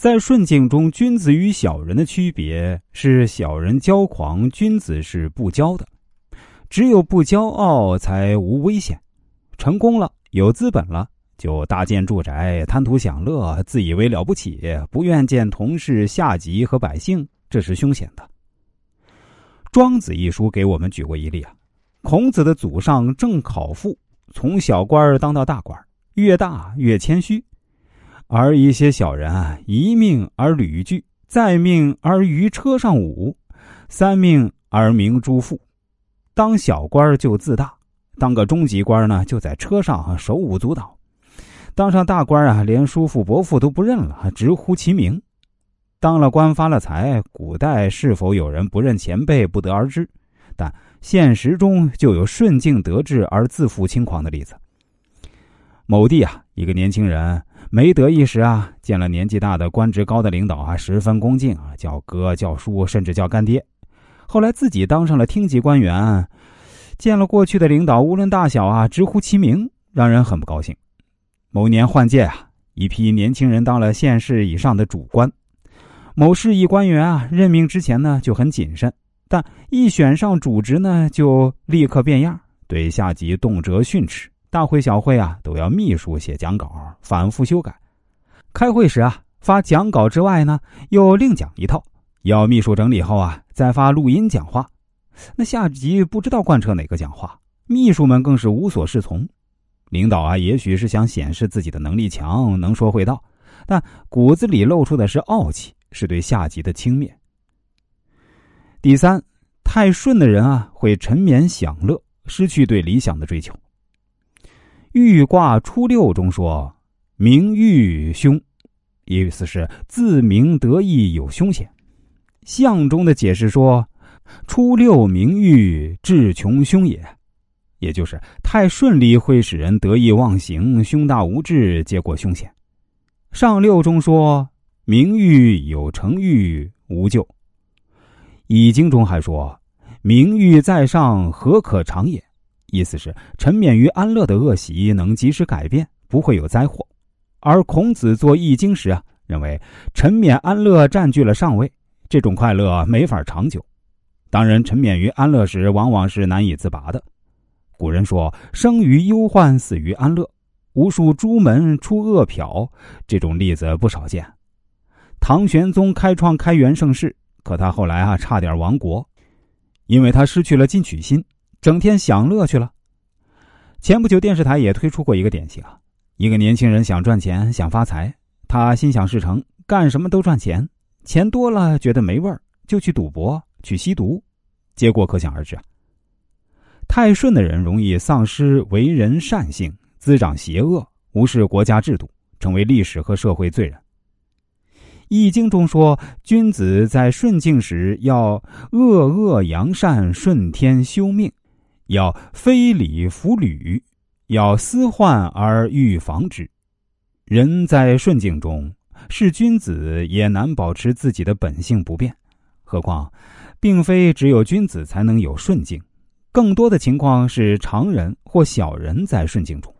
在顺境中，君子与小人的区别是：小人骄狂，君子是不骄的。只有不骄傲，才无危险。成功了，有资本了，就搭建住宅，贪图享乐，自以为了不起，不愿见同事、下级和百姓，这是凶险的。《庄子》一书给我们举过一例啊，孔子的祖上郑考父，从小官当到大官，越大越谦虚。而一些小人啊，一命而屡拒，再命而于车上舞，三命而名诸父。当小官就自大，当个中级官呢，就在车上手舞足蹈；当上大官啊，连叔父伯父都不认了，直呼其名。当了官发了财，古代是否有人不认前辈，不得而知。但现实中就有顺境得志而自负轻狂的例子。某地啊，一个年轻人。没得意时啊，见了年纪大的、官职高的领导啊，十分恭敬啊，叫哥、叫叔，甚至叫干爹。后来自己当上了厅级官员，见了过去的领导，无论大小啊，直呼其名，让人很不高兴。某年换届啊，一批年轻人当了县市以上的主官。某市一官员啊，任命之前呢就很谨慎，但一选上主职呢，就立刻变样，对下级动辄训斥。大会小会啊，都要秘书写讲稿，反复修改。开会时啊，发讲稿之外呢，又另讲一套，要秘书整理后啊，再发录音讲话。那下级不知道贯彻哪个讲话，秘书们更是无所适从。领导啊，也许是想显示自己的能力强，能说会道，但骨子里露出的是傲气，是对下级的轻蔑。第三，太顺的人啊，会沉湎享乐，失去对理想的追求。豫卦初六中说：“名誉凶”，意思是自鸣得意有凶险。象中的解释说：“初六名誉，至穷凶也。”也就是太顺利会使人得意忘形，胸大无志，结果凶险。上六中说：“名誉有成誉，无咎。”易经中还说：“名誉在上，何可长也？”意思是沉湎于安乐的恶习能及时改变，不会有灾祸。而孔子做《易经》时啊，认为沉湎安乐占据了上位，这种快乐没法长久。当人沉湎于安乐时，往往是难以自拔的。古人说：“生于忧患，死于安乐。”无数朱门出恶殍，这种例子不少见。唐玄宗开创开元盛世，可他后来啊，差点亡国，因为他失去了进取心。整天享乐去了。前不久电视台也推出过一个典型啊，一个年轻人想赚钱想发财，他心想事成，干什么都赚钱，钱多了觉得没味儿，就去赌博去吸毒，结果可想而知啊。太顺的人容易丧失为人善性，滋长邪恶，无视国家制度，成为历史和社会罪人。易经中说，君子在顺境时要恶恶扬善，顺天修命。要非礼弗履，要思患而预防之。人在顺境中，是君子也难保持自己的本性不变。何况，并非只有君子才能有顺境，更多的情况是常人或小人在顺境中。